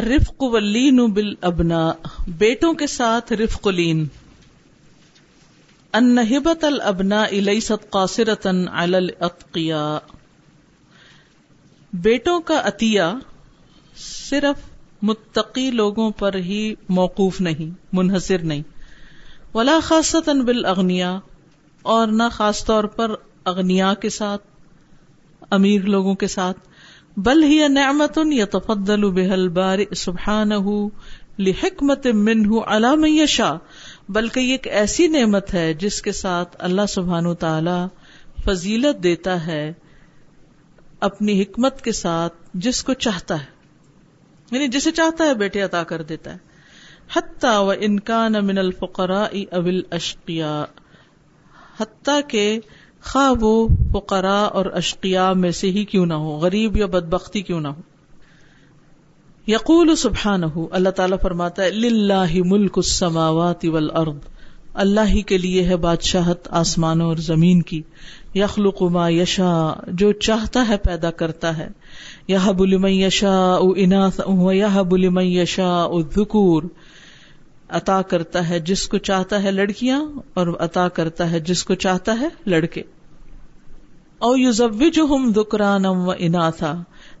رفق villain بل ابنا بیٹوں کے ساتھ رفق لین۔ ان ہبت البنا الیست قاصرتن علی بیٹوں کا عطیہ صرف متقی لوگوں پر ہی موقوف نہیں، منحصر نہیں۔ ولا خاصتاً بالاغنیاء، اور نہ خاص طور پر اغنیا کے ساتھ، امیر لوگوں کے ساتھ۔ بل ہی نعمت یتفضل بها البارئ سبحانہ لحکمت منہ علی من یشاء، بلکہ یہ ایک ایسی نعمت ہے جس کے ساتھ اللہ سبحانہ تعالی فضیلت دیتا ہے اپنی حکمت کے ساتھ جس کو چاہتا ہے۔ یعنی جسے چاہتا ہے بیٹے عطا کر دیتا ہے۔ حتیٰ و انکان من الفقراء اول اشقیا حتیٰ کہ خواہ وہ فقراء اور اشقیا میں سے ہی کیوں نہ ہو، غریب یا بدبختی کیوں نہ ہو۔ یقول سبحان اللہ تعالیٰ فرماتا ہے، للہ ملک السماوات والارض۔ اللہ ہی کے لیے ہے بادشاہت آسمانوں اور زمین کی۔ یخلق ما یشا جو چاہتا ہے پیدا کرتا ہے۔ یہ بل یشا اناث یہ بل یشا ذکور عطا کرتا ہے جس کو چاہتا ہے لڑکیاں اور عطا کرتا ہے جس کو چاہتا ہے لڑکے۔ او یو جو ہم و اناثا،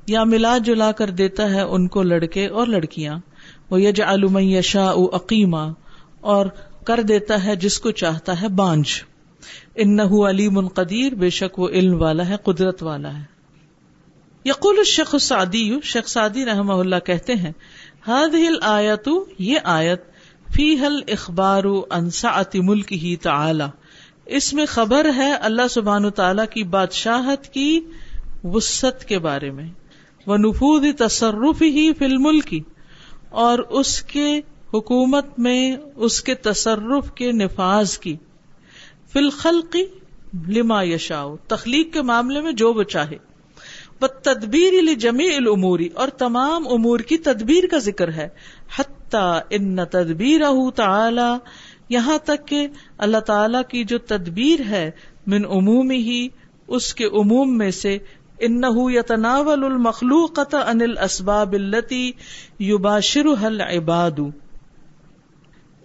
یا ملا جلا کر دیتا ہے ان کو لڑکے اور لڑکیاں، وہ یج علوم یشا عقیمہ اور کر دیتا ہے جس کو چاہتا ہے بانج۔ ان علی منقدیر بے شک وہ علم والا ہے، قدرت والا ہے۔ یقول الشیخ سعدی شیخ سعدی رحمہ اللہ کہتے ہیں هذه آیت یہ آیت فی حل اخبار انسعت ملک ہی تعالی۔ اس میں خبر ہے اللہ سبحان تعالی کی بادشاہت کی وسط کے بارے میں۔ وہ نفوذ تصرف ہی فی الملک اور اس کے حکومت میں اس کے تصرف کے نفاذ کی۔ فی الخلق لما یشاؤ تخلیق کے معاملے میں جو وہ چاہے۔ تدبیر جمی العموری اور تمام امور کی تدبیر کا ذکر ہے۔ حتیٰ ان تدبیر تعالی یہاں تک کہ اللہ تعالی کی جو تدبیر ہے من عموم ہی، اس کے عموم میں سے ان یتناول المخلوق ان الاسباب التي يباشرها العباد۔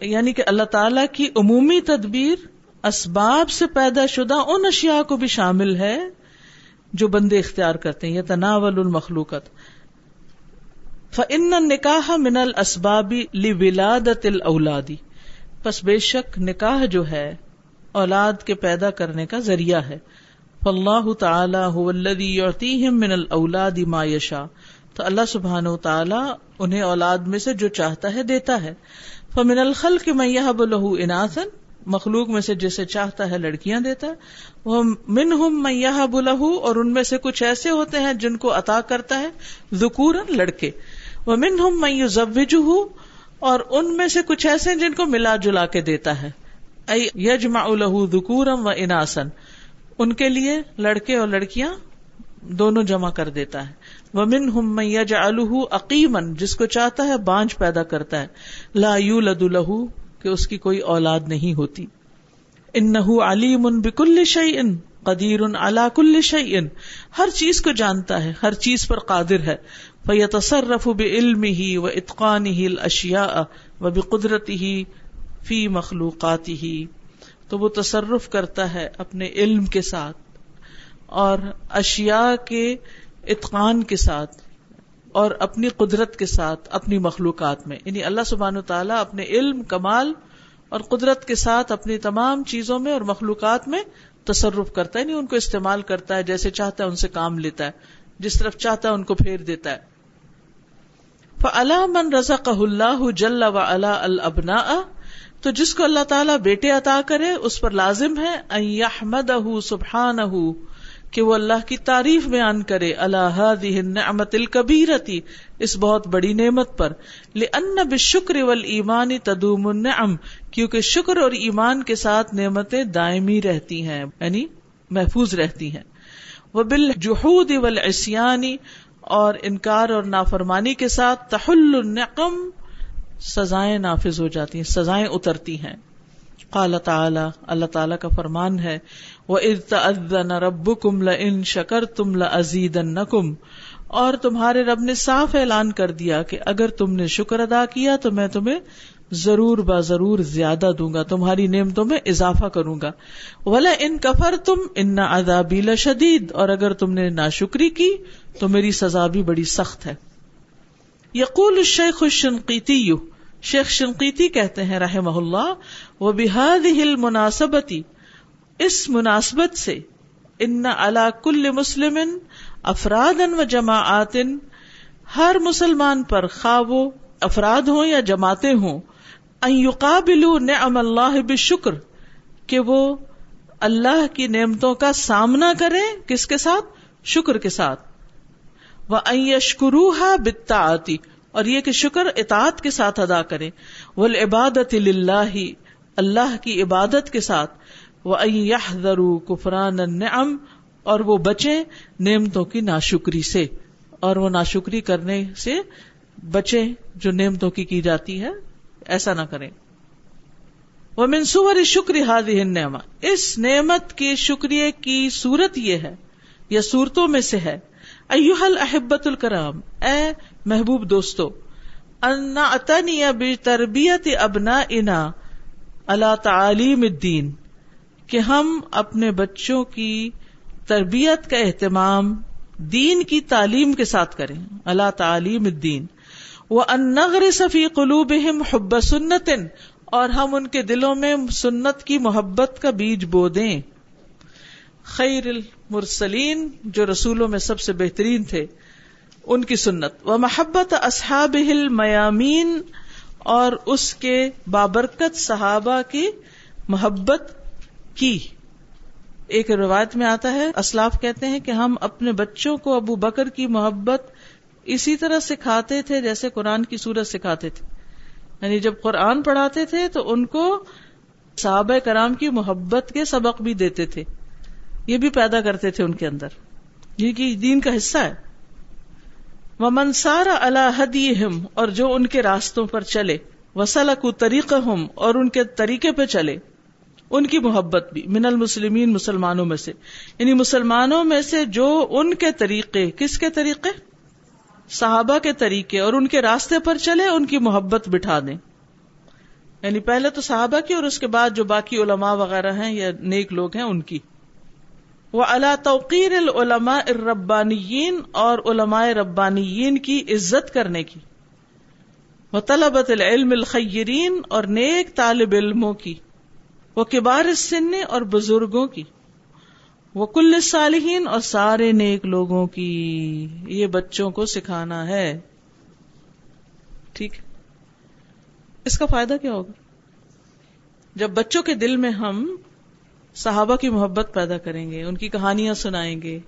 یعنی کہ اللہ تعالی کی عمومی تدبیر اسباب سے پیدا شدہ ان اشیاء کو بھی شامل ہے جو بندے اختیار کرتے ہیں یہ تناول المخلوقت فن نکاح من الاسبابی لولادت الاولادی پس بے شک نکاح جو ہے، اولاد کے پیدا کرنے کا ذریعہ ہے۔ فاللہ تعالی هو الذی یعطیہم من الاولاد ما یشاء تو اللہ سبحانہ و تعالی انہیں اولاد میں سے جو چاہتا ہے دیتا ہے۔ فمن الخلق من یهب له اناثا مخلوق میں سے جسے چاہتا ہے لڑکیاں دیتا ہے۔ وہ من ہم میاں بلہ اور ان میں سے کچھ ایسے ہوتے ہیں جن کو عطا کرتا ہے ذکور لڑکے۔ وہ من ہم اور ان میں سے کچھ ایسے جن کو ملا جلا کے دیتا ہے۔ یجما الہ ذکورم و اناسن ان کے لیے لڑکے اور لڑکیاں دونوں جمع کر دیتا ہے۔ وہ من ہم میج الہ عقیمن جس کو چاہتا ہے بانج پیدا کرتا ہے۔ لا یو لد الہ کہ اس کی کوئی اولاد نہیں ہوتی۔ ان علیم ان بکل شعی ان قدیر ان اللہ کل شعی ان ہر چیز کو جانتا ہے، ہر چیز پر قادر ہے۔ فیتصرف بعلم ہی و اتقان ہی الاشیاء و بقدرت ہی فی مخلوقات ہی تو وہ تصرف کرتا ہے اپنے علم کے ساتھ اور اشیاء کے اتقان کے ساتھ اور اپنی قدرت کے ساتھ اپنی مخلوقات میں۔ یعنی اللہ سبحان و تعالیٰ اپنے علم، کمال اور قدرت کے ساتھ اپنی تمام چیزوں میں اور مخلوقات میں تصرف کرتا ہے۔ یعنی ان کو استعمال کرتا ہے، جیسے چاہتا ہے ان سے کام لیتا ہے، جس طرف چاہتا ہے ان کو پھیر دیتا ہے۔ فلا من رضا اللہ جل و علا البنا تو جس کو اللہ تعالیٰ بیٹے عطا کرے، اس پر لازم ہے سبحان کہ وہ اللہ کی تعریف بیان کرے اللہ نعمت الکبیرتی اس بہت بڑی نعمت پر۔ لأن بالشکر والایمان تدوم النعم، کیونکہ شکر اور ایمان کے ساتھ نعمتیں دائمی رہتی ہیں یعنی محفوظ رہتی ہیں۔ وہ بالجحود والعصیان اور انکار اور نافرمانی کے ساتھ تحل النقم سزائیں نافذ ہو جاتی ہیں، سزائیں اترتی ہیں۔ قال تعالی، اللہ تعالی کا فرمان ہے وہ ارتن رب کم ل ان شکر تم لزید اور تمہارے رب نے صاف اعلان کر دیا کہ اگر تم نے شکر ادا کیا تو میں تمہیں ضرور با ضرور زیادہ دوں گا، تمہاری نعمتوں میں اضافہ کروں گا۔ ولا ان کفر تم ان ادابی شدید اور اگر تم نے نا شکری کی، تو میری سزا بھی بڑی سخت ہے۔ یقول الشیخ الشنقیتی شیخ شنقیتی کہتے ہیں رحم اللہ وہ بحاد ہل مناسبتی اس مناسبت سے ان علا کل مسلم افراد و جماعت ہر مسلمان پر خواب افراد ہوں یا جماعتیں ہوں نعم اللہ بشکر، کہ وہ اللہ کی نعمتوں کا سامنا کرے کس کے ساتھ؟ شکر کے ساتھ۔ وہ یشکروہ بتا آتی اور یہ کہ شکر اطاعت کے ساتھ ادا کرے وہ عبادت اللہ اللہ کی عبادت کے ساتھ۔ وہ ذرو کفران النعم، اور وہ بچے نعمتوں کی ناشکری سے۔ اور وہ ناشکری کرنے سے بچے جو نعمتوں کی کی جاتی ہے۔ ایسا نہ کریں۔ وہ منصور شکر ہادی نعمہ اس نعمت کے شکریہ کی صورت یہ ہے، یا صورتوں میں سے ہے ایوہل احبت الکرام، اے محبوب دوستو انا اتنی تربیت ابنا انا اللہ تعلیم الدین، کہ ہم اپنے بچوں کی تربیت کا اہتمام دین کی تعلیم کے ساتھ کریں۔ اللہ تعلیم الدین۔ وہ انغر صفی قلوب حب سنت اور ہم ان کے دلوں میں سنت کی محبت کا بیج بو دیں۔ خیر المرسلین، جو رسولوں میں سب سے بہترین تھے، ان کی سنت۔ و محبت اصحاب میامین اور اس کے بابرکت صحابہ کی محبت کی۔ ایک روایت میں آتا ہے، اسلاف کہتے ہیں کہ ہم اپنے بچوں کو ابو بکر کی محبت اسی طرح سکھاتے تھے جیسے قرآن کی سورت سکھاتے تھے۔ یعنی جب قرآن پڑھاتے تھے تو ان کو صحابہ کرام کی محبت کے سبق بھی دیتے تھے۔ یہ بھی پیدا کرتے تھے ان کے اندر۔ یہ دین کا حصہ ہے۔ وہ منسارا الحدی اور جو ان کے راستوں پر چلے۔ وسلک طریقہ ہم اور ان کے طریقے پہ چلے۔ ان کی محبت بھی، من المسلمین، مسلمانوں میں سے۔ یعنی مسلمانوں میں سے جو ان کے طریقے، کس کے طریقے؟ صحابہ کے طریقے اور ان کے راستے پر چلے، ان کی محبت بٹھا دیں۔ یعنی پہلے تو صحابہ کی اور اس کے بعد جو باقی علماء وغیرہ ہیں یا نیک لوگ ہیں، ان کی۔ وہ اللہ توقیر العلماء الربانیین اور علماء ربانیین کی عزت کرنے کی۔ وہ طلبت العلم الخیرین اور نیک طالب علموں کی۔ وہ کبار سن اور بزرگوں کی۔ وہ کل صالحین اور سارے نیک لوگوں کی یہ بچوں کو سکھانا ہے۔ ٹھیک اس کا فائدہ کیا ہوگا؟ جب بچوں کے دل میں ہم صحابہ کی محبت پیدا کریں گے، ان کی کہانیاں سنائیں گے،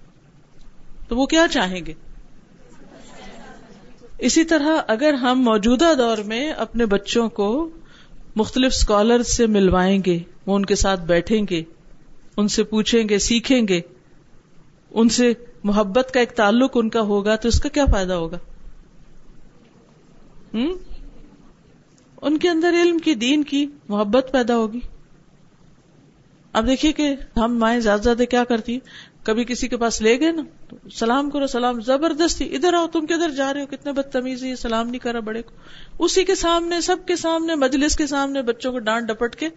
تو وہ کیا چاہیں گے؟ اسی طرح اگر ہم موجودہ دور میں اپنے بچوں کو مختلف اسکالر سے ملوائیں گے، وہ ان کے ساتھ بیٹھیں گے ان سے پوچھیں گے، سیکھیں گے، ان سے محبت کا ایک تعلق ان کا ہوگا تو اس کا کیا فائدہ ہوگا؟ ہم؟ ان کے اندر علم کی، دین کی محبت پیدا ہوگی۔ اب دیکھیے کہ ہم مائیں زیادہ زیادہ کیا کرتی کبھی کسی کے پاس لے گئے نا، تو سلام کرو، سلام، زبردستی، ادھر آؤ، تم کدھر جا رہے ہو؟ کتنے بدتمیزی ہے، سلام نہیں کرا بڑے کو۔ اسی کے سامنے، سب کے سامنے، مجلس کے سامنے بچوں کو ڈانٹ ڈپٹ کے،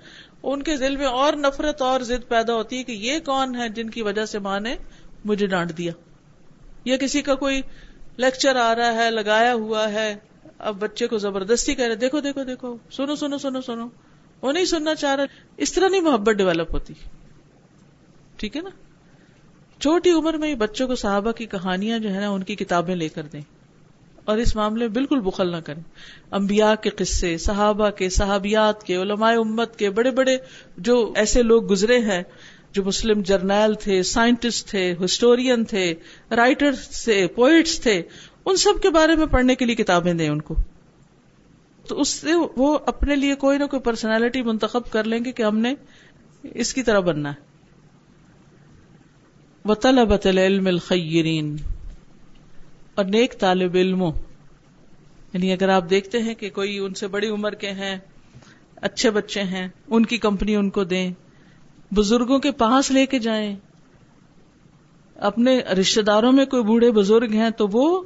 ان کے دل میں اور نفرت اور ضد پیدا ہوتی ہے کہ یہ کون ہے جن کی وجہ سے ماں نے مجھے ڈانٹ دیا۔ یا کسی کا کوئی لیکچر آ رہا ہے، لگایا ہوا ہے، اب بچے کو زبردستی کہہ رہے، دیکھو دیکھو دیکھو، سنو سنو سنو سنو۔ وہ نہیں سننا چاہ رہا، اس طرح نہیں محبت ڈیولپ ہوتی۔ ٹھیک ہے نا؟ چھوٹی عمر میں ہی بچوں کو صحابہ کی کہانیاں جو ہے نا، ان کی کتابیں لے کر دیں۔ اور اس معاملے میں بالکل بخل نہ کریں۔ انبیاء کے قصے، صحابہ کے، صحابیات کے، علماء امت کے، بڑے بڑے جو ایسے لوگ گزرے ہیں جو مسلم جرنیل تھے، سائنٹسٹ تھے، ہسٹورین تھے، رائٹر تھے پوئٹس تھے، ان سب کے بارے میں پڑھنے کے لیے کتابیں دیں ان کو۔ تو اس سے وہ اپنے لیے کوئی نہ کوئی پرسنالٹی منتخب کر لیں گے کہ ہم نے اس کی طرح بننا ہے۔ و طلبت العلم الخیرین، اور نیک طالب علموں۔ یعنی اگر آپ دیکھتے ہیں کہ کوئی ان سے بڑی عمر کے ہیں، اچھے بچے ہیں، ان کی کمپنی ان کو دیں، بزرگوں کے پاس لے کے جائیں، اپنے رشتے داروں میں کوئی بوڑھے بزرگ ہیں تو وہ،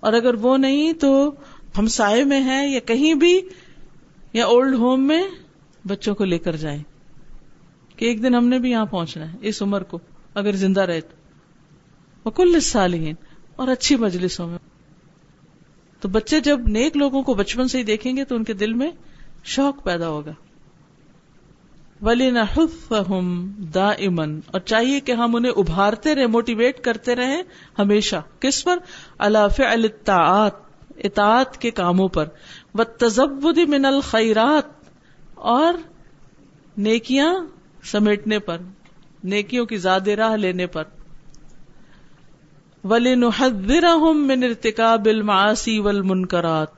اور اگر وہ نہیں تو ہم سائے میں ہیں یا کہیں بھی یا اولڈ ہوم میں بچوں کو لے کر جائیں۔ کہ ایک دن ہم نے بھی یہاں پہنچنا ہے، اس عمر کو۔ اگر زندہ رہے تو۔ وکل سالین اور اچھی مجلسوں میں۔ تو بچے جب نیک لوگوں کو بچپن سے ہی دیکھیں گے تو ان کے دل میں شوق پیدا ہوگا۔ ولی نہ دا امن اور چاہیے کہ ہم انہیں ابھارتے رہے موٹیویٹ کرتے رہیں ہمیشہ۔ کس پر؟ اللہ الاطاعت اطاعت کے کاموں پر۔ و تزبد من الخیرات اور نیکیاں سمیٹنے پر۔ نیکیوں کی زیادہ راہ لینے پر۔ ولی من ارتکاب المعاصی والمنکرات۔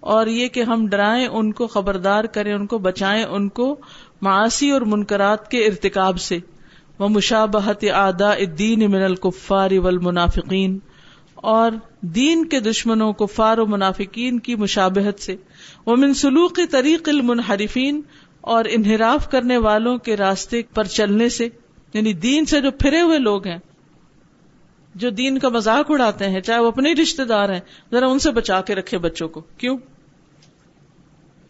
اور یہ کہ ہم ڈرائیں ان کو، خبردار کریں ان کو، بچائیں ان کو معاشی اور منکرات کے ارتکاب سے۔ وہ مشابہت آدا الدین من الکفار والمنافقین اور دین کے دشمنوں، کفار و منافقین کی مشابہت سے۔ وہ من سلوک طریق المنحرفین اور انحراف کرنے والوں کے راستے پر چلنے سے۔ یعنی دین سے جو پھرے ہوئے لوگ ہیں، جو دین کا مذاق اڑاتے ہیں، چاہے وہ اپنے رشتے دار ہیں، ذرا ان سے بچا کے رکھے بچوں کو۔ کیوں؟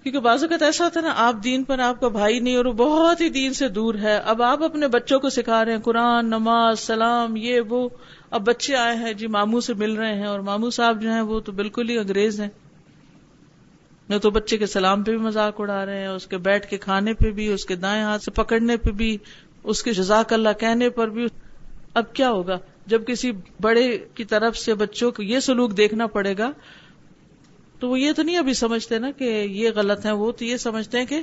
کیونکہ بعض اوقات ایسا ہوتا ہے نا، آپ دین پر آپ کا بھائی نہیں اور وہ بہت ہی دین سے دور ہے۔ اب آپ اپنے بچوں کو سکھا رہے ہیں، قرآن، نماز، سلام، یہ، وہ۔ اب بچے آئے ہیں جی ماموں سے مل رہے ہیں اور ماموں صاحب جو ہیں، وہ تو بالکل ہی انگریز ہیں۔ نہ تو بچے کے سلام پہ بھی مذاق اڑا رہے ہیں، اس کے بیٹھ کے کھانے پہ بھی، اس کے دائیں ہاتھ سے پکڑنے پہ بھی۔ اس کے جزاک اللہ کہنے پر بھی اب کیا ہوگا؟ جب کسی بڑے کی طرف سے بچوں کو یہ سلوک دیکھنا پڑے گا، تو وہ یہ تو نہیں ابھی سمجھتے نا کہ یہ غلط ہے، وہ تو یہ سمجھتے ہیں کہ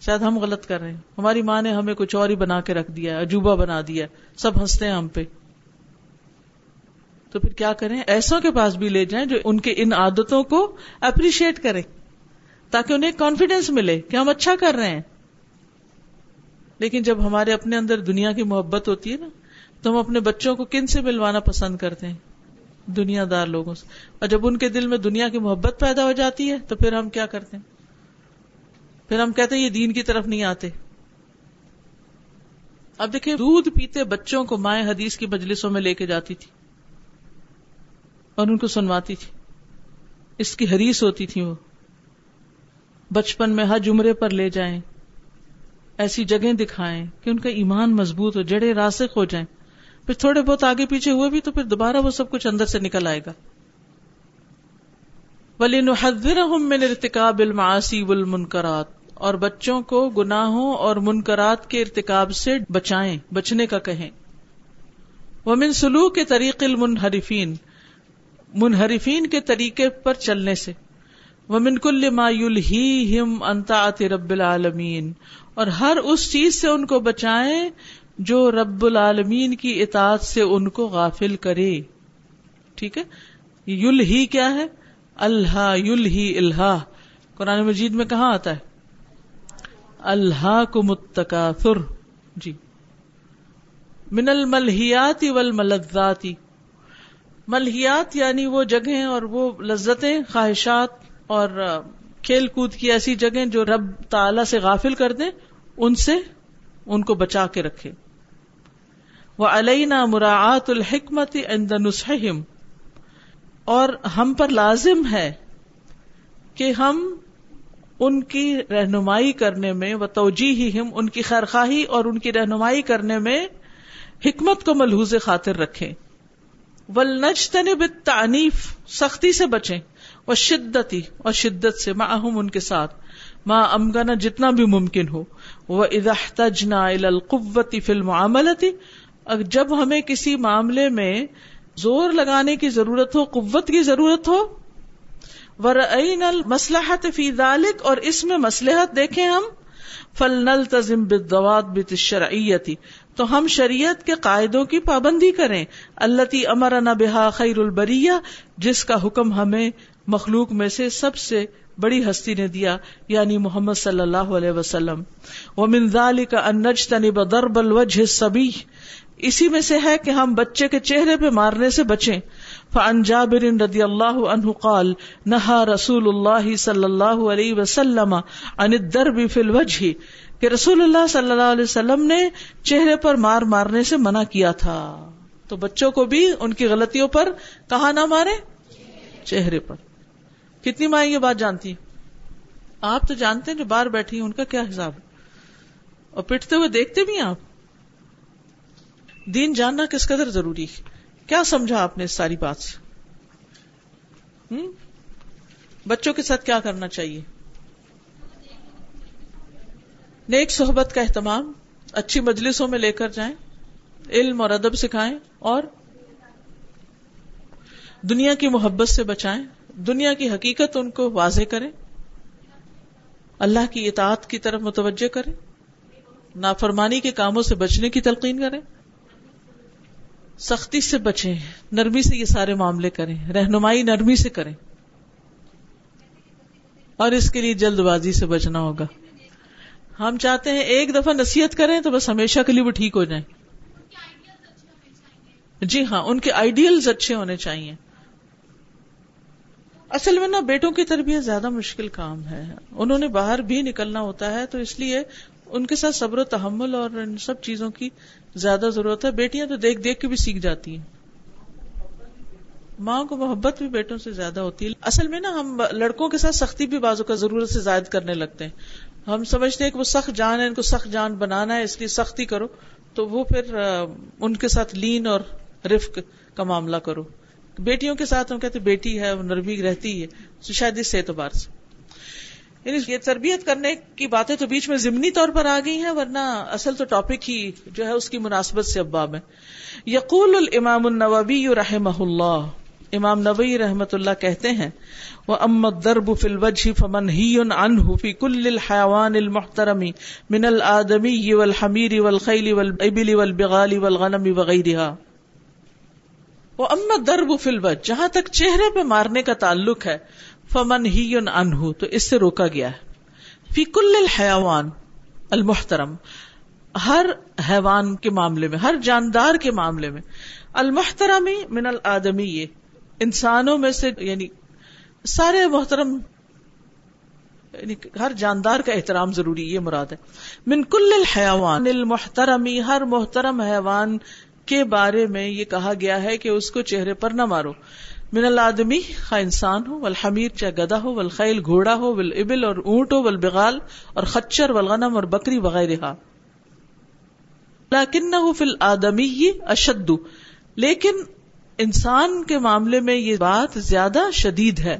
شاید ہم غلط کر رہے ہیں۔ ہماری ماں نے ہمیں کچھ اور ہی بنا کے رکھ دیا عجوبہ بنا دیا سب ہنستے ہیں ہم پہ۔ تو پھر کیا کریں؟ ایسوں کے پاس بھی لے جائیں جو ان کے ان عادتوں کو اپریشیٹ کریں، تاکہ انہیں کانفیڈینس ملے کہ ہم اچھا کر رہے ہیں۔ لیکن جب ہمارے اپنے اندر دنیا کی محبت ہوتی ہے نا، تو ہم اپنے بچوں کو کن سے ملوانا پسند کرتے ہیں؟ دنیا دار لوگوں سے۔ اور جب ان کے دل میں دنیا کی محبت پیدا ہو جاتی ہے، تو پھر ہم کیا کرتے ہیں؟ پھر ہم کہتے ہیں، یہ دین کی طرف نہیں آتے۔ اب دیکھیں، دودھ پیتے بچوں کو مائیں حدیث کی مجلسوں میں لے کے جاتی تھی اور ان کو سنواتی تھی۔ اس کی حریص ہوتی تھی وہ۔ بچپن میں ہر جمرے پر لے جائیں۔ ایسی جگہ دکھائیں کہ ان کا ایمان مضبوط ہو، جڑے راسک ہو جائیں۔ پھر تھوڑے بہت آگے پیچھے ہوئے بھی تو پھر دوبارہ وہ سب کچھ اندر سے نکل آئے گا۔ ولی نحذر ارتقاب المعاصی والمنکرات۔ اور بچوں کو گناہوں اور منکرات کے ارتکاب سے بچائیں، بچنے کا کہیں۔ وہ من سلوک کے طریق المنحرفین منحرفین کے طریقے پر چلنے سے۔ وہ منکل ما ہم انتا رب العالمین۔ اور ہر اس چیز سے ان کو بچائیں جو رب العالمین کی اطاعت سے ان کو غافل کرے۔ ٹھیک ہے؟ یل ہی کیا ہے؟ اللہ یل ہی اللہ قرآن مجید میں کہاں آتا ہے؟ اللہ کو متکاثر جی۔ من الملحیاتی والملذاتی ملحیات یعنی وہ جگہیں اور وہ لذتیں، خواہشات اور کھیل کود کی ایسی جگہیں جو رب تعلی سے غافل کر دیں، ان سے ان کو بچا کے رکھے۔ وہ علینا مراعت الحکمت نسم اور ہم پر لازم ہے کہ ہم ان کی رہنمائی کرنے میں وہ توجہ ہی ہم ان کی خیرخواہی اور ان کی رہنمائی کرنے میں حکمت کو ملحوظ خاطر رکھیں۔ ولنج تنب تعریف سختی سے بچیں۔ اور شدتی اور شدت سے ماہم ان کے ساتھ۔ ماں امگنا جتنا بھی ممکن ہو۔ وہ اداحتجنا القوتی فلم عملتی جب ہمیں کسی معاملے میں زور لگانے کی ضرورت ہو، قوت کی ضرورت ہو ورعین المسلحت فی ذالک اور اس میں مسلحت دیکھیں ہم فل نل تزم بت شرعیتی تو ہم شریعت کے قاعدوں کی پابندی کریں۔ اللہ تی امر بحا خیر البریہ، جس کا حکم ہمیں مخلوق میں سے سب سے بڑی ہستی نے دیا یعنی محمد صلی اللہ علیہ وسلم۔ وہ منظال کا انج تنب درب الوجہ سبھی اسی میں سے ہے کہ ہم بچے کے چہرے پہ مارنے سے بچیں۔ فان جابر رضی اللہ عنہ قال، نہا رسول اللہ صلی اللہ علیہ وسلم عن الدرب فی الوجہ کہ رسول اللہ صلی اللہ علیہ وسلم نے چہرے پر مار مارنے سے منع کیا تھا۔ تو بچوں کو بھی ان کی غلطیوں پر کہاں نہ مارے، چہرے پر۔ کتنی مائیں یہ بات جانتی ہیں؟ آپ تو جانتے ہیں جو باہر بیٹھی ہیں، ان کا کیا حساب؟ ہے اور پٹتے ہوئے دیکھتے بھی ہیں آپ؟ دین جاننا کس قدر ضروری ہے؟ کیا سمجھا آپ نے اس ساری بات سے؟ بچوں کے ساتھ کیا کرنا چاہیے؟ نیک صحبت کا اہتمام، اچھی مجلسوں میں لے کر جائیں، علم اور ادب سکھائیں، اور دنیا کی محبت سے بچائیں۔ دنیا کی حقیقت ان کو واضح کریں اللہ کی اطاعت کی طرف متوجہ کریں نافرمانی کے کاموں سے بچنے کی تلقین کریں سختی سے بچیں نرمی سے یہ سارے معاملے کریں، رہنمائی نرمی سے کریں، اور اس کے لیے جلد بازی سے بچنا ہوگا۔ ہم چاہتے ہیں ایک دفعہ نصیحت کریں تو بس ہمیشہ کے لیے وہ ٹھیک ہو جائیں۔ جی ہاں ان کے آئیڈیلز اچھے ہونے چاہیے۔ اصل میں نا بیٹوں کی تربیت زیادہ مشکل کام ہے۔ انہوں نے باہر بھی نکلنا ہوتا ہے تو اس لیے ان کے ساتھ صبر و تحمل اور ان سب چیزوں کی زیادہ ضرورت ہے۔ بیٹیاں تو دیکھ دیکھ کے بھی سیکھ جاتی ہیں۔ ماں کو محبت بھی بیٹوں سے زیادہ ہوتی ہے۔ اصل میں نا ہم لڑکوں کے ساتھ سختی بھی بازو کا ضرورت سے زائد کرنے لگتے ہیں۔ ہم سمجھتے ہیں کہ وہ سخت جان ہے، ان کو سخت جان بنانا ہے، اس لیے سختی کرو۔ تو وہ پھر ان کے ساتھ لین اور رفق کا معاملہ کرو۔ بیٹیوں کے ساتھ ہم کہتے بیٹی ہے نرمی رہتی ہے، تو شاید اس اعتبار سے۔ یعنی یہ تربیت کرنے کی باتیں تو بیچ میں ضمنی طور پر آ گئی ہیں، ورنہ اصل تو ٹاپک ہی جو ہے اس کی مناسبت سے اباب ہے یقول الامام النووی رحمہ اللہ۔ امام نبی رحمت اللہ کہتے ہیں وہ امت درب فی الوجہ فمن ہی عنہ فی کل الحیوان المحترم من الآدمی والحمیر والخیل والابل والبغال والغنم وغیرہ وہ امت درب فی الوجہ، جہاں تک چہرے پہ مارنے کا تعلق ہے، فمن ہی انہ تو اس سے روکا گیا ہے۔ فی کل الحیوان المحترم، ہر حیوان کے معاملے میں، ہر جاندار کے معاملے میں المحترمی من الآدمی، یہ انسانوں میں سے یعنی سارے محترم یعنی ہر جاندار کا احترام ضروری، یہ مراد ہے۔ من کل الحیوان المحترمی ہر محترم حیوان کے بارے میں یہ کہا گیا ہے کہ اس کو چہرے پر نہ مارو۔ من الادمی خا انسان ہو، والحمیر، چاہے گدا ہو، والخیل، گھوڑا ہو، والابل اور اونٹ ہو، والبغال اور خچر، والغنم اور بکری وغیرہ لیکنہ فی الادمی اشد۔ لیکن انسان کے معاملے میں یہ بات زیادہ شدید ہے۔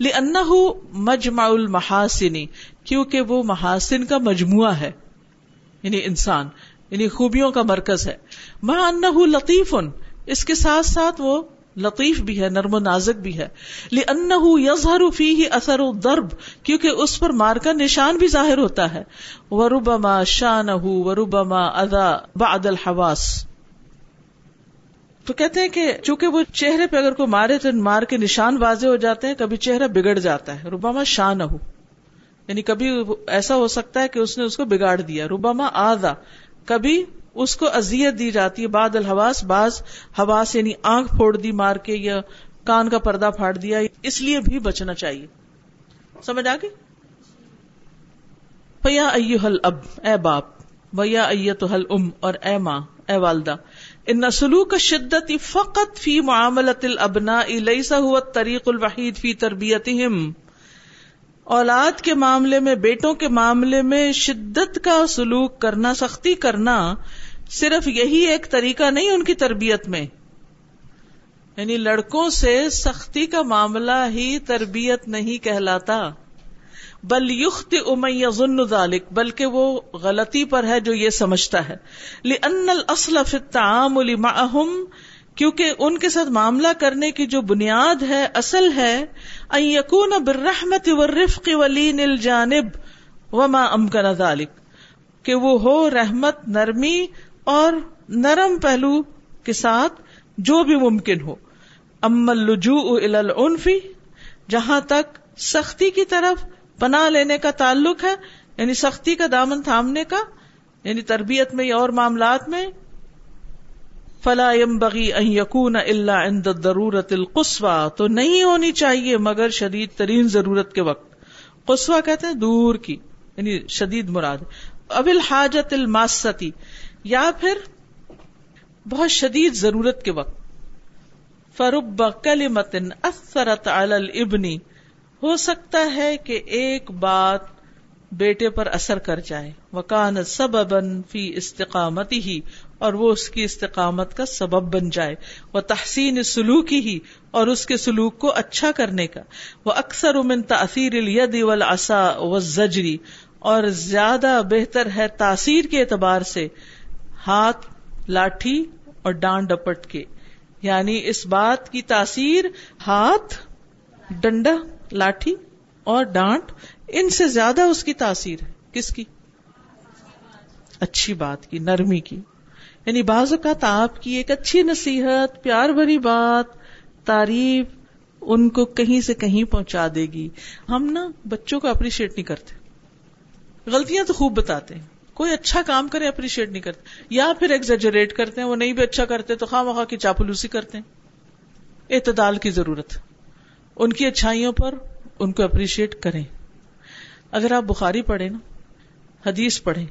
لِأَنَّهُ مجمع المحاسن کیونکہ وہ محاسن کا مجموعہ ہے یعنی انسان۔ یعنی خوبیوں کا مرکز ہے۔ مَا أَنَّهُ لطیف ان اس کے ساتھ ساتھ وہ لطیف بھی ہے، نرم و نازک بھی ہے۔ یظہر فیہ اثر الضرب، کیونکہ اس پر مار کا نشان بھی ظاہر ہوتا ہے۔ وربما شانہ وربما اذا بعد الحواس۔ تو کہتے ہیں کہ چونکہ وہ چہرے پہ اگر کوئی مارے تو مار کے نشان واضح ہو جاتے ہیں، کبھی چہرہ بگڑ جاتا ہے۔ ربما شان ہو یعنی کبھی ایسا ہو سکتا ہے کہ اس نے اس کو بگاڑ دیا۔ ربما آزا کبھی اس کو ازیت دی جاتی ہے، بعد الحواس، بعض حواس یعنی آنکھ پھوڑ دی، مار کے یا کان کا پردہ پھاڑ دیا، اس لیے بھی بچنا چاہیے۔ سمجھ آ گئی؟ فیا حل اب اے باپ ویا ایت حل ام اور اے ماں، اے والدہ، ان سلوک شدت فقط فی معاملت الابناء، لیسا ہوا طریق الوحید فی تربیتہم۔ اولاد کے معاملے میں، بیٹوں کے معاملے میں شدت کا سلوک کرنا، سختی کرنا صرف یہی ایک طریقہ نہیں ان کی تربیت میں۔ یعنی لڑکوں سے سختی کا معاملہ ہی تربیت نہیں کہلاتا۔ بل یخت ام ذالک، بلکہ وہ غلطی پر ہے جو یہ سمجھتا ہے۔ التعامل معهم کیونکہ ان کے ساتھ معاملہ کرنے کی جو بنیاد ہے، اصل ہے یقون برحمت و رفق ولین الجانب وما امکن ذالک کہ وہ ہو رحمت نرمی اور نرم پہلو کے ساتھ جو بھی ممکن ہو۔ ام الجو العنفی جہاں تک سختی کی طرف پناہ لینے کا تعلق ہے یعنی سختی کا دامن تھامنے کا یعنی تربیت میں یا اور معاملات میں فلا بغی یقون اللہ عند ضرورت القسوا تو نہیں ہونی چاہیے مگر شدید ترین ضرورت کے وقت۔ قسوا کہتے ہیں دور کی یعنی شدید مراد۔ اب الحاجت الماستی یا پھر بہت شدید ضرورت کے وقت۔ فرب کل متن اثرت الابنی ہو سکتا ہے کہ ایک بات بیٹے پر اثر کر جائے۔ وکان سببا فی استقامتی ہی اور وہ اس کی استقامت کا سبب بن جائے۔ وہ تحسین سلوکی ہی اور اس کے سلوک کو اچھا کرنے کا۔ وہ اکثر امن تاثیر الید والعصا والزجری اور زیادہ بہتر ہے تاثیر کے اعتبار سے ہاتھ، لاٹھی اور ڈانڈ ڈپٹ کے۔ یعنی اس بات کی تاثیر ہاتھ، ڈنڈا، لاٹھی اور ڈانٹ ان سے زیادہ اس کی تاثیر ہے۔ کس کی؟ اچھی بات کی، نرمی کی۔ یعنی بعض اوقات آپ کی ایک اچھی نصیحت، پیار بھری بات، تعریف ان کو کہیں سے کہیں پہنچا دے گی۔ ہم نا بچوں کو اپریشیٹ نہیں کرتے۔ غلطیاں تو خوب بتاتے ہیں۔ کوئی اچھا کام کرے، اپریشیٹ نہیں کرتے۔ یا پھر ایگزیجریٹ کرتے ہیں، وہ نہیں بھی اچھا کرتے تو خواہ مخواہ کی چاپلوسی کرتے ہیں۔ اعتدال کی ضرورت۔ ان کی اچھائیوں پر ان کو اپریشیٹ کریں۔ اگر آپ بخاری پڑھیں نا، حدیث پڑھیں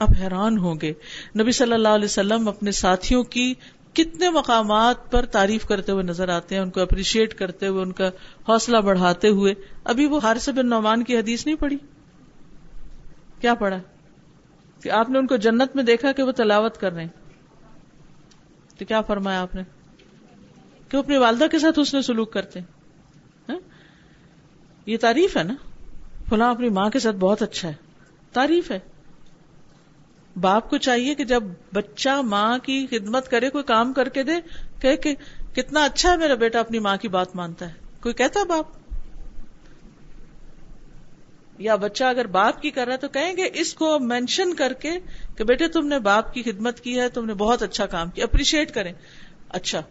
آپ حیران ہوں گے۔ نبی صلی اللہ علیہ وسلم اپنے ساتھیوں کی کتنے مقامات پر تعریف کرتے ہوئے نظر آتے ہیں، ان کو اپریشیٹ کرتے ہوئے، ان کا حوصلہ بڑھاتے ہوئے۔ ابھی وہ ہارس بن نعمان کی حدیث نہیں پڑھی؟ کیا پڑھا؟ کہ آپ نے ان کو جنت میں دیکھا کہ وہ تلاوت کر رہے ہیں۔ تو کیا فرمایا آپ نے؟ کہ وہ اپنی والدہ کے ساتھ اس نے سلوک کرتے ہیں۔ ہاں؟ یہ تعریف ہے نا؟ فلاں اپنی ماں کے ساتھ بہت اچھا ہے۔ تعریف ہے۔ باپ کو چاہیے کہ جب بچہ ماں کی خدمت کرے، کوئی کام کر کے دے کہ کتنا اچھا ہے میرا بیٹا، اپنی ماں کی بات مانتا ہے۔ کوئی کہتا باپ؟ یا بچہ اگر باپ کی کر رہا ہے تو کہیں گے اس کو مینشن کر کے کہ بیٹے، تم نے باپ کی خدمت کی ہے، تم نے بہت اچھا کام کیا اپریشیٹ کریں۔ اچھا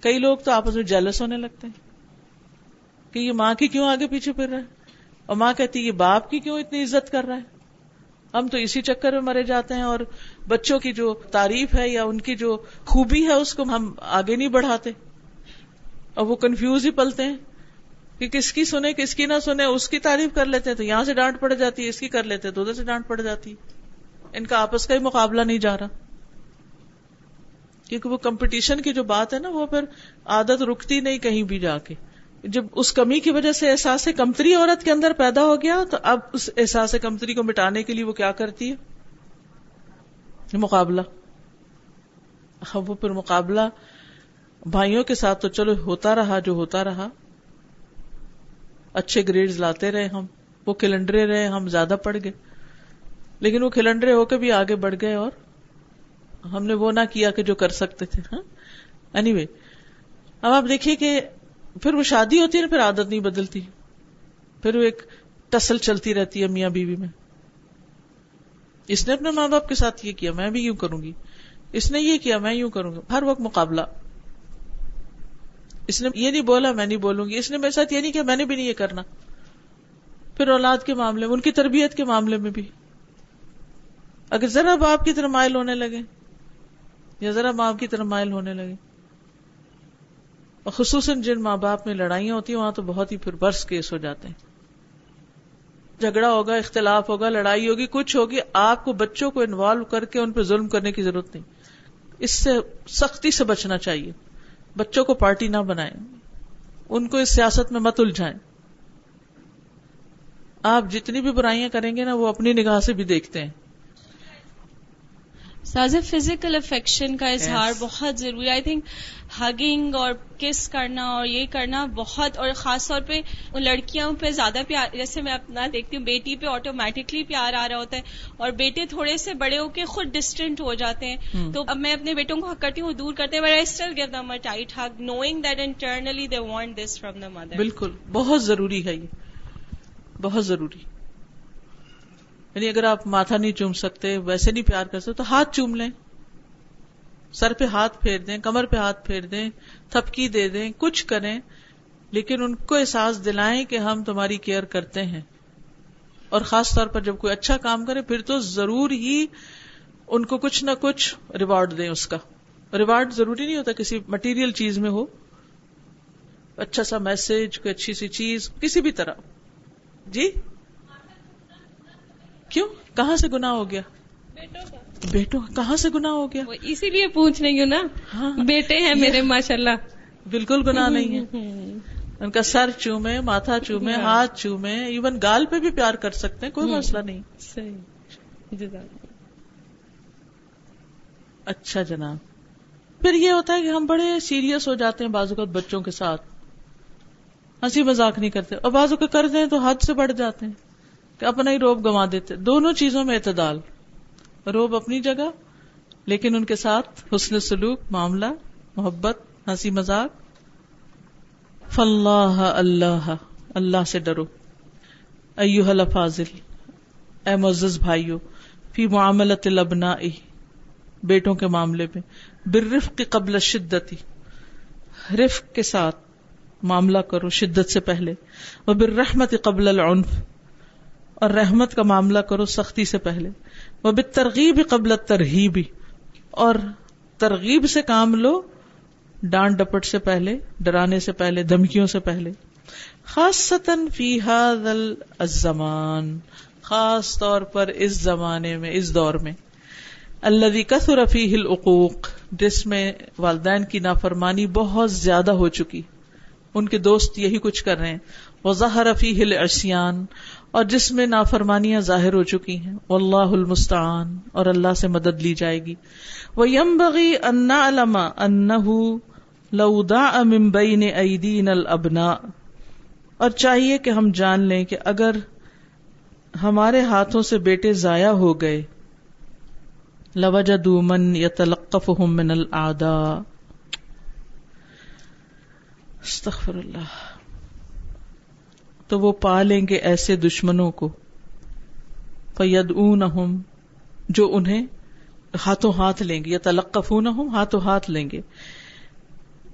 کئی لوگ تو آپس میں جیلس ہونے لگتے ہیں کہ یہ ماں کی کیوں آگے پیچھے پھر رہا ہے؟ اور ماں کہتی یہ باپ کی کیوں اتنی عزت کر رہا ہے؟ ہم تو اسی چکر میں مرے جاتے ہیں اور بچوں کی جو تعریف ہے یا ان کی جو خوبی ہے اس کو ہم آگے نہیں بڑھاتے۔ اور وہ کنفیوز ہی پلتے ہیں کہ کس کی سنے کس کی نہ سنے اس کی تعریف کر لیتے ہیں تو یہاں سے ڈانٹ پڑ جاتی ہے اس کی کر لیتے تو ادھر سے ڈانٹ پڑ جاتی۔ ہے ان کا آپس کا ہی مقابلہ نہیں جا رہا۔ کیونکہ وہ کمپٹیشن کی جو بات ہے نا، وہ پھر عادت رکتی نہیں کہیں بھی جا کے۔ جب اس کمی کی وجہ سے احساس کمتری عورت کے اندر پیدا ہو گیا تو اب اس احساس کمتری کو مٹانے کے لیے وہ کیا کرتی ہے؟ مقابلہ۔ اب وہ پھر مقابلہ۔ بھائیوں کے ساتھ تو چلو، ہوتا رہا جو ہوتا رہا۔ اچھے گریڈ لاتے رہے ہم۔ وہ کیلنڈرے رہے، ہم زیادہ پڑ گئے۔ لیکن وہ کیلنڈرے ہو کے بھی آگے بڑھ گئے اور ہم نے وہ نہ کیا کہ جو کر سکتے تھے ہاں؟ اینی وے اب آپ دیکھیے کہ پھر وہ شادی ہوتی ہے پھر عادت نہیں بدلتی۔ پھر وہ ایک ٹسل چلتی رہتی ہے میاں بیوی میں۔ اس نے اپنے ماں باپ کے ساتھ یہ کیا، میں بھی یوں کروں گی۔ اس نے یہ کیا، میں یوں کروں گی۔ ہر وقت مقابلہ۔ اس نے یہ نہیں بولا، میں نہیں بولوں گی۔ اس نے میرے ساتھ یہ نہیں کیا، میں نے بھی نہیں یہ کرنا۔ پھر اولاد کے معاملے میں، ان کی تربیت کے معاملے میں بھی۔ اگر ذرا باپ کی طرح مائل ہونے لگے یا ذرا ماں کی طرح مائل ہونے لگے۔ اور خصوصاً جن ماں باپ میں لڑائیاں ہوتی ہیں، وہاں تو بہت ہی پھر برس کیس ہو جاتے ہیں۔ جھگڑا ہوگا، اختلاف ہوگا، لڑائی ہوگی، کچھ ہوگی، آپ کو بچوں کو انوالو کر کے ان پہ ظلم کرنے کی ضرورت نہیں۔ اس سے سختی سے بچنا چاہیے۔ بچوں کو پارٹی نہ بنائیں۔ ان کو اس سیاست میں مت الجھائیں۔ آپ جتنی بھی برائیاں کریں گے نا، وہ اپنی نگاہ سے بھی دیکھتے ہیں۔ ساز فزیکل افیکشن کا اظہار بہت ضروری آئی تھنک ہگنگ اور کس کرنا اور یہ کرنا بہت اور خاص طور پہ ان لڑکیوں پہ زیادہ پیار جیسے میں اپنا دیکھتی ہوں بیٹی پہ آٹومیٹکلی پیار آ رہا ہوتا ہے اور بیٹے تھوڑے سے بڑے ہو کے خود ڈسٹینٹ ہو جاتے ہیں۔ تو اب میں اپنے بیٹوں کو حق کرتی ہوں دور کرتے ہیں still give them tight hug knowing that internally they want this from the mother بالکل بہت ضروری ہے یہ۔ بہت ضروری۔ یعنی اگر آپ ماتھا نہیں چوم سکتے، ویسے نہیں پیار کر سکتے، تو ہاتھ چوم لیں۔ سر پہ ہاتھ پھیر دیں، کمر پہ ہاتھ پھیر دیں، تھپکی دے دیں، کچھ کریں، لیکن ان کو احساس دلائیں کہ ہم تمہاری کیئر کرتے ہیں۔ اور خاص طور پر جب کوئی اچھا کام کرے، پھر تو ضرور ہی ان کو کچھ نہ کچھ ریوارڈ دیں اس کا۔ ریوارڈ ضروری نہیں ہوتا کسی مٹیریل چیز میں ہو۔ اچھا سا میسج کوئی اچھی سی چیز، کسی بھی طرح۔ جی؟ کیوں؟ کہاں سے گنا ہو گیا؟ بیٹوں کہاں سے گناہ ہو گیا؟ اسی لیے پوچھ رہی ہوں نا۔ ہاں۔ بیٹے ہیں میرے ماشاء اللہ بالکل گناہ نہیں ہے۔ ان کا سر چومے ماتھا چومے ہاتھ چومے ایون گال پہ بھی پیار کر سکتے ہیں کوئی مسئلہ نہیں۔ صحیح۔ اچھا جناب۔ پھر یہ ہوتا ہے کہ ہم بڑے سیریس ہو جاتے ہیں بازو بچوں کے ساتھ۔ ہنسی مذاق نہیں کرتے۔ اور بازو کے کر دیں تو حد سے بڑھ جاتے ہیں۔ کہ اپنا ہی روب گنوا دیتے۔ دونوں چیزوں میں اعتدال۔ روب اپنی جگہ، لیکن ان کے ساتھ حسن سلوک، معاملہ، محبت، ہنسی مذاق۔ فلاح اللہ اللہ سے ڈرو۔ ایوہ الفاظل اے معزز بھائیو، فی معاملت الابناء بیٹوں کے معاملے میں۔ بالرفق قبل شدتی رفق کے ساتھ معاملہ کرو شدت سے پہلے۔ وہ بالرحمت قبل العنف اور رحمت کا معاملہ کرو سختی سے پہلے۔ وہ بالترغیب قبل ترغیبی اور ترغیب سے کام لو ڈانٹ ڈپٹ سے پہلے، ڈرانے سے پہلے، دھمکیوں سے پہلے۔ خاص فی الزمان، خاص طور پر اس زمانے میں، اس دور میں۔ اللہ کثر فیہ العقوق، جس میں والدین کی نافرمانی بہت زیادہ ہو چکی۔ ان کے دوست یہی کچھ کر رہے ہیں۔ وہ ظاہر فیہ العصیان اور جس میں نافرمانیاں ظاہر ہو چکی ہیں۔ واللہ المستعان، اور اللہ سے مدد لی جائے گی۔ وہ یم بغی ان علما انہ لودا ممبئی نے ایدین البنا اور چاہیے کہ ہم جان لیں کہ اگر ہمارے ہاتھوں سے بیٹے ضائع ہو گئے لوجد من یتلقف من العدا استغفر اللہ۔ تو وہ پا لیں گے ایسے دشمنوں کو۔ فید جو انہیں ہاتھوں ہاتھ لیں گے یا تلقف ہاتھوں ہاتھ لیں گے۔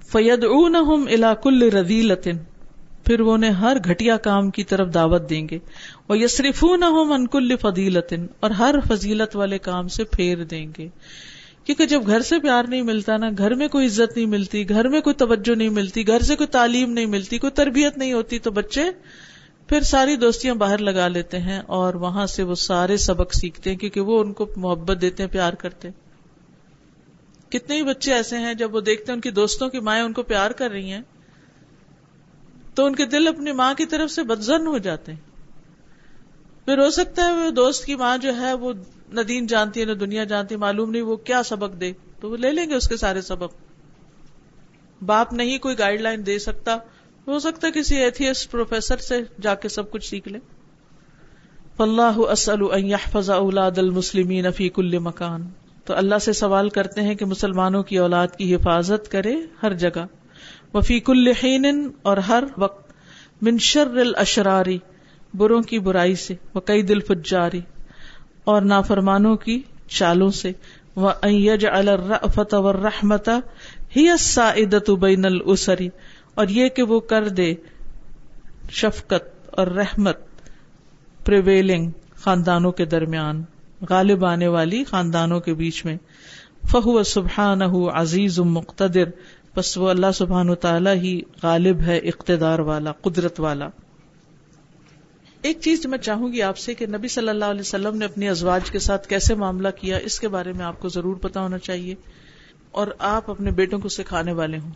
فید اون الا کل رضیلتن پھر وہ انہیں ہر گھٹیا کام کی طرف دعوت دیں گے۔ وہ یسریف نہ ہو من کل فضیلتن، اور ہر فضیلت والے کام سے پھیر دیں گے۔ کیونکہ جب گھر سے پیار نہیں ملتا نا، گھر میں کوئی عزت نہیں ملتی، گھر میں کوئی توجہ نہیں ملتی، گھر سے کوئی تعلیم نہیں ملتی، کوئی تربیت نہیں ہوتی، تو بچے پھر ساری دوستیاں باہر لگا لیتے ہیں اور وہاں سے وہ سارے سبق سیکھتے ہیں کیونکہ وہ ان کو محبت دیتے ہیں، پیار کرتے ہیں۔ کتنے ہی بچے ایسے ہیں، جب وہ دیکھتے ہیں ان کی دوستوں کی مائیں ان کو پیار کر رہی ہیں، تو ان کے دل اپنی ماں کی طرف سے بدزن ہو جاتے ہیں۔ پھر ہو سکتا ہے وہ دوست کی ماں جو ہے، وہ ندین جانتی ہے، نہ دنیا جانتی، معلوم نہیں وہ کیا سبق دے، تو وہ لے لیں گے اس کے سارے سبق۔ باپ نہیں کوئی گائیڈ لائن دے سکتا، ہو سکتا کسی ایتھیس پروفیسر سے جا کے سب کچھ سیکھ لے۔ فلاح اسل فضا اولاد المسلمین فی کل مکان تو اللہ سے سوال کرتے ہیں کہ مسلمانوں کی اولاد کی حفاظت کرے ہر جگہ۔ وفیق الحین اور ہر وقت۔ منشر الاشراری بروں کی برائی سے۔ وہ کئی دل اور نافرمانوں کی چالوں سے۔ وہ ایج الرفت و رحمت ہی سعدت بین السری اور یہ کہ وہ کر دے شفقت اور رحمت پریویلنگ خاندانوں کے درمیان، غالب آنے والی خاندانوں کے بیچ میں۔ فہو سبحان عزیز مقتدر۔ بس وہ اللہ سبحان تعالی ہی غالب ہے، اقتدار والا، قدرت والا۔ ایک چیز میں چاہوں گی آپ سے کہ نبی صلی اللہ علیہ وسلم نے اپنی ازواج کے ساتھ کیسے معاملہ کیا، اس کے بارے میں آپ کو ضرور پتا ہونا چاہیے۔ اور آپ اپنے بیٹوں کو سکھانے والے ہوں،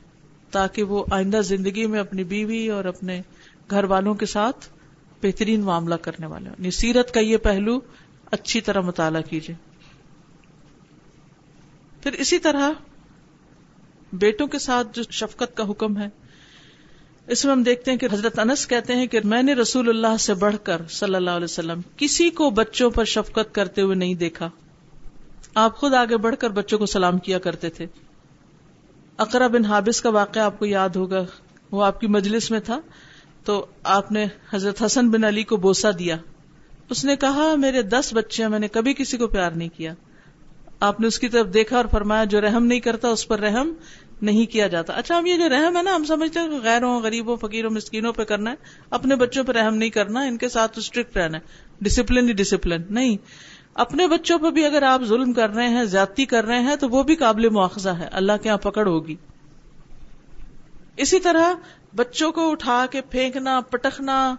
تاکہ وہ آئندہ زندگی میں اپنی بیوی اور اپنے گھر والوں کے ساتھ بہترین معاملہ کرنے والے ہوں۔ یعنی سیرت کا یہ پہلو اچھی طرح مطالعہ کیجیے پھر اسی طرح بیٹوں کے ساتھ جو شفقت کا حکم ہے اس میں ہم دیکھتے ہیں کہ حضرت انس کہتے ہیں کہ میں نے رسول اللہ سے بڑھ کر صلی اللہ علیہ وسلم کسی کو بچوں پر شفقت کرتے ہوئے نہیں دیکھا۔ آپ خود آگے بڑھ کر بچوں کو سلام کیا کرتے تھے۔ اقرا بن حابس کا واقعہ آپ کو یاد ہوگا۔ وہ آپ کی مجلس میں تھا۔ تو آپ نے حضرت حسن بن علی کو بوسا دیا۔ اس نے کہا، میرے دس بچے میں نے کبھی کسی کو پیار نہیں کیا۔ آپ نے اس کی طرف دیکھا اور فرمایا، جو رحم نہیں کرتا، اس پر رحم۔ نہیں کیا جاتا۔ اچھا ہم یہ جو رحم ہے نا، ہم سمجھتے ہیں کہ غیروں، غریبوں، فقیروں، مسکینوں پہ کرنا ہے۔ اپنے بچوں پہ رحم نہیں کرنا، ان کے ساتھ اسٹرکٹ رہنا ہے۔ ڈسپلن ہی ڈسپلن نہیں۔ اپنے بچوں پہ بھی اگر آپ ظلم کر رہے ہیں، زیادتی کر رہے ہیں، تو وہ بھی قابل مواخذہ ہے۔ اللہ کے یہاں پکڑ ہوگی۔ اسی طرح بچوں کو اٹھا کے پھینکنا پٹکنا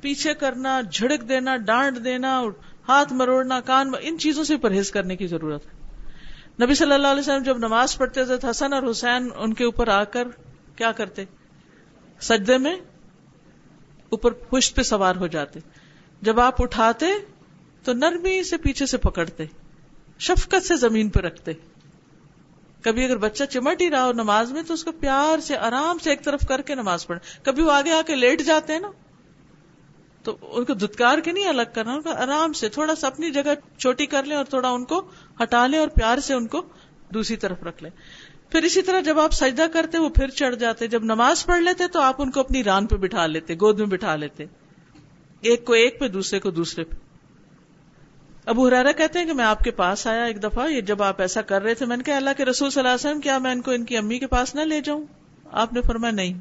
پیچھے کرنا، جھڑک دینا، ڈانٹ دینا، ہاتھ مروڑنا، کان ان چیزوں سے پرہیز کرنے کی ضرورت ہے۔ نبی صلی اللہ علیہ وسلم جب نماز پڑھتے تھے حسن اور حسین ان کے اوپر آ کر کیا کرتے؟ سجدے میں اوپر پشت پہ سوار ہو جاتے۔ جب آپ اٹھاتے تو نرمی سے پیچھے سے پکڑتے، شفقت سے زمین پہ رکھتے۔ کبھی اگر بچہ چمٹ ہی رہا ہو نماز میں تو اس کو پیار سے، آرام سے ایک طرف کر کے نماز پڑھے کبھی وہ آگے آ کے لیٹ جاتے ہیں نا، تو ان کو دھتکار کے نہیں الگ کرنا، ان کو آرام سے تھوڑا سا اپنی جگہ چھوٹی کر لیں اور تھوڑا ان کو ہٹا لیں اور پیار سے ان کو دوسری طرف رکھ لیں۔ پھر اسی طرح جب آپ سجدہ کرتے وہ پھر چڑھ جاتے۔ جب نماز پڑھ لیتے تو آپ ان کو اپنی ران پہ بٹھا لیتے، گود میں بٹھا لیتے۔ ایک کو ایک پہ، دوسرے کو دوسرے پہ۔ ابو حرارا کہتے ہیں کہ میں آپ کے پاس آیا ایک دفعہ، یہ جب آپ ایسا کر رہے تھے، میں نے کہا اللہ کے رسول صلی اللہ علیہ وسلم، کیا میں ان کو ان کی امی کے پاس نہ لے جاؤں؟ آپ نے فرمایا نہیں۔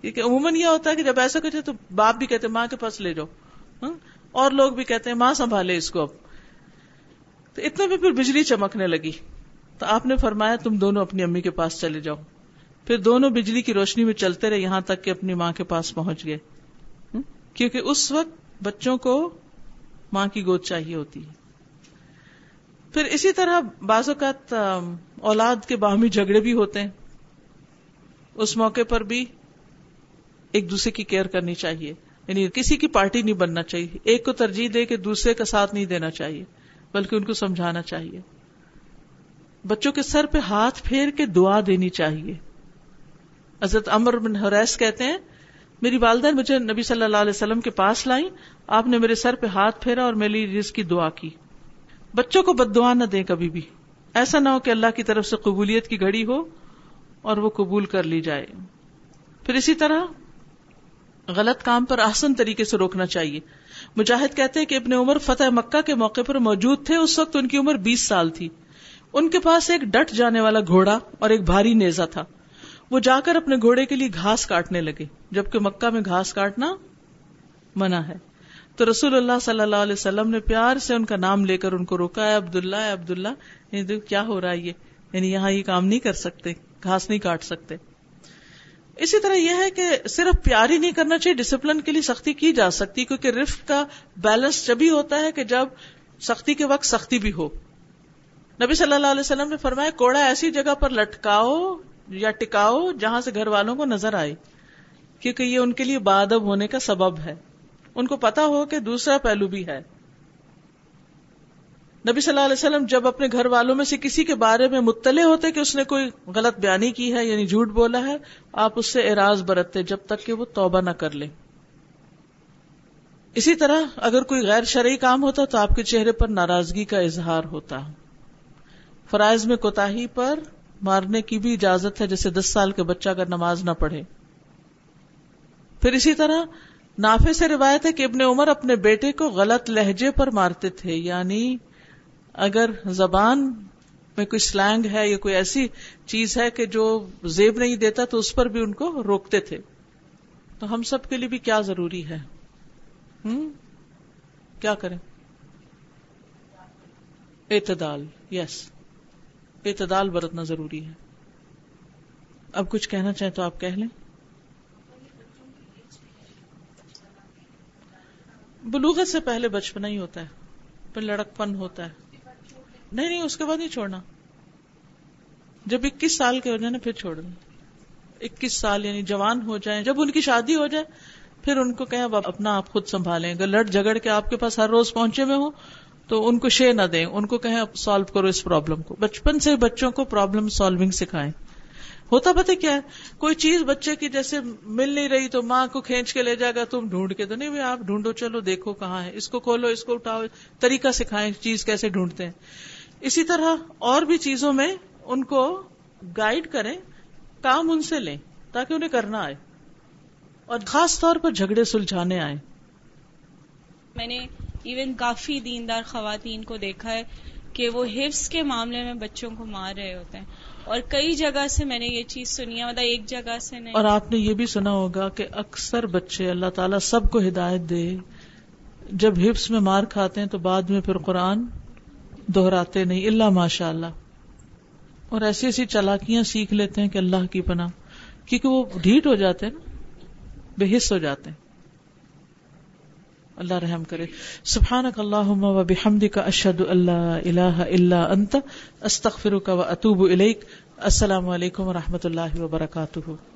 کیونکہ عموماً یہ ہوتا ہے کہ جب ایسا کرتے تو باپ بھی کہتے ماں کے پاس لے جاؤ۔ ہاں؟ اور لوگ بھی کہتے ہیں ماں سنبھالے اس کو اب۔ تو اتنے میں پھر بجلی چمکنے لگی۔ تو آپ نے فرمایا، تم دونوں اپنی امی کے پاس چلے جاؤ۔ پھر دونوں بجلی کی روشنی میں چلتے رہے، یہاں تک کہ اپنی ماں کے پاس پہنچ گئے۔ کیونکہ اس وقت بچوں کو ماں کی گود چاہیے ہوتی ہے۔ پھر اسی طرح بعض اوقات اولاد کے باہمی جھگڑے بھی ہوتے ہیں۔ اس موقع پر بھی ایک دوسرے کی کیئر کرنی چاہیے۔ یعنی کسی کی پارٹی نہیں بننا چاہیے۔ ایک کو ترجیح دے کے دوسرے کا ساتھ نہیں دینا چاہیے۔ بلکہ ان کو سمجھانا چاہیے۔ بچوں کے سر پہ ہاتھ پھیر کے دعا دینی چاہیے۔ حضرت امر بن حریس کہتے ہیں، میری والدہ مجھے نبی صلی اللہ علیہ وسلم کے پاس لائی آپ نے میرے سر پہ ہاتھ پھیرا اور میری رزق کی دعا کی۔ بچوں کو بد دعا نہ دیں کبھی بھی۔ ایسا نہ ہو کہ اللہ کی طرف سے قبولیت کی گھڑی ہو اور وہ قبول کر لی جائے۔ پھر اسی طرح غلط کام پر آسن طریقے سے روکنا چاہیے۔ مجاہد کہتے ہیں کہ ابن عمر فتح مکہ کے موقع پر موجود تھے، اس وقت ان کی عمر بیس سال تھی۔ ان کے پاس ایک ڈٹ جانے والا گھوڑا اور ایک بھاری نیزا تھا۔ وہ جا کر اپنے گھوڑے کے لیے گھاس کاٹنے لگے، جبکہ مکہ میں گھاس کاٹنا منع ہے۔ تو رسول اللہ صلی اللہ علیہ وسلم نے پیار سے ان کا نام لے کر ان کو روکا ہے عبداللہ عبداللہ یعنی کیا ہو رہا ہے یہ؟ یعنی یہاں یہ کام نہیں کر سکتے، گھاس نہیں کاٹ سکتے۔ اسی طرح یہ ہے کہ صرف پیار ہی نہیں کرنا چاہیے ڈسپلن کے لیے سختی کی جا سکتی کیونکہ رفت کا بیلنس جبھی ہوتا ہے کہ جب سختی کے وقت سختی بھی ہو۔ نبی صلی اللہ علیہ وسلم نے فرمایا، کوڑا ایسی جگہ پر لٹکاؤ یا ٹکاؤ جہاں سے گھر والوں کو نظر آئے، کیونکہ یہ ان کے لیے بادب ہونے کا سبب ہے۔ ان کو پتا ہو کہ دوسرا پہلو بھی ہے۔ نبی صلی اللہ علیہ وسلم جب اپنے گھر والوں میں سے کسی کے بارے میں مطلع ہوتے کہ اس نے کوئی غلط بیانی کی ہے یعنی جھوٹ بولا ہے، آپ اس سے اراض برتتے جب تک کہ وہ توبہ نہ کر لے۔ اسی طرح اگر کوئی غیر شرعی کام ہوتا تو آپ کے چہرے پر ناراضگی کا اظہار ہوتا۔ فرائض میں کوتا پر مارنے کی بھی اجازت ہے جیسے دس سال کے بچہ اگر نماز نہ پڑھے۔ پھر اسی طرح نافے سے روایت ہے کہ ابن عمر اپنے بیٹے کو غلط لہجے پر مارتے تھے یعنی اگر زبان میں کوئی سلینگ ہے یا کوئی ایسی چیز ہے کہ جو زیب نہیں دیتا تو اس پر بھی ان کو روکتے تھے۔ تو ہم سب کے لیے بھی کیا ضروری ہے؟ ہم؟ کیا کریں؟ اعتدال یس اعتدال برتنا ضروری ہے۔ اب کچھ کہنا چاہیں تو آپ کہہ لیں۔ بلوغت سے پہلے بچپنا ہی ہوتا ہے، پھر لڑک پن ہوتا ہے۔ نہیں نہیں، اس کے بعد نہیں چھوڑنا۔ جب اکیس سال کے ہو جائیں نا، پھر چھوڑ دیں۔ اکیس سال یعنی جوان ہو جائیں، جب ان کی شادی ہو جائے، پھر ان کو کہیں اپنا آپ خود سنبھالیں۔ اگر لڑ جگڑ کے آپ کے پاس ہر روز پہنچے ہوئے ہوں، تو ان کو شے نہ دیں۔ ان کو کہیں سالو کرو اس پرابلم کو۔ بچپن سے بچوں کو پرابلم سالونگ سکھائیں۔ ہوتا پتہ کیا ہے؟ کوئی چیز بچے کی جیسے مل نہیں رہی تو ماں کو کھینچ کے لے جائے گا، تم ڈھونڈ کے تو نہیں آپ ڈھونڈو، چلو دیکھو کہاں ہے۔ اس کو کھولو، اس کو اٹھاؤ، طریقہ سکھائیں چیز کیسے ڈھونڈتے ہیں۔ اسی طرح اور بھی چیزوں میں ان کو گائیڈ کریں کام ان سے لیں تاکہ انہیں کرنا آئے اور خاص طور پر جھگڑے سلجھانے آئے۔ میں نے ایون کافی دیندار خواتین کو دیکھا ہے کہ وہ حفظ کے معاملے میں بچوں کو مار رہے ہوتے ہیں اور کئی جگہ سے میں نے یہ چیز سنی ہے مطلب ایک جگہ سے نہیں۔ اور آپ نے یہ بھی سنا ہوگا کہ اکثر بچے اللہ تعالیٰ سب کو ہدایت دے جب حفظ میں مار کھاتے ہیں تو بعد میں پھر قرآن دہراتے نہیں، اللہ ماشاء اللہ اور ایسی ایسی چالاکیاں سیکھ لیتے ہیں کہ اللہ کی پناہ، کیونکہ وہ ڈھیٹ ہو جاتے ہیں نا، بے حص ہو جاتے ہیں۔ اللہ رحم کرے۔ سبحانک اللہم و بحمدک اشہد اللہ الہ الا انت، استغفرک و اتوب الیک۔ السلام علیکم و رحمۃ اللہ وبرکاتہ۔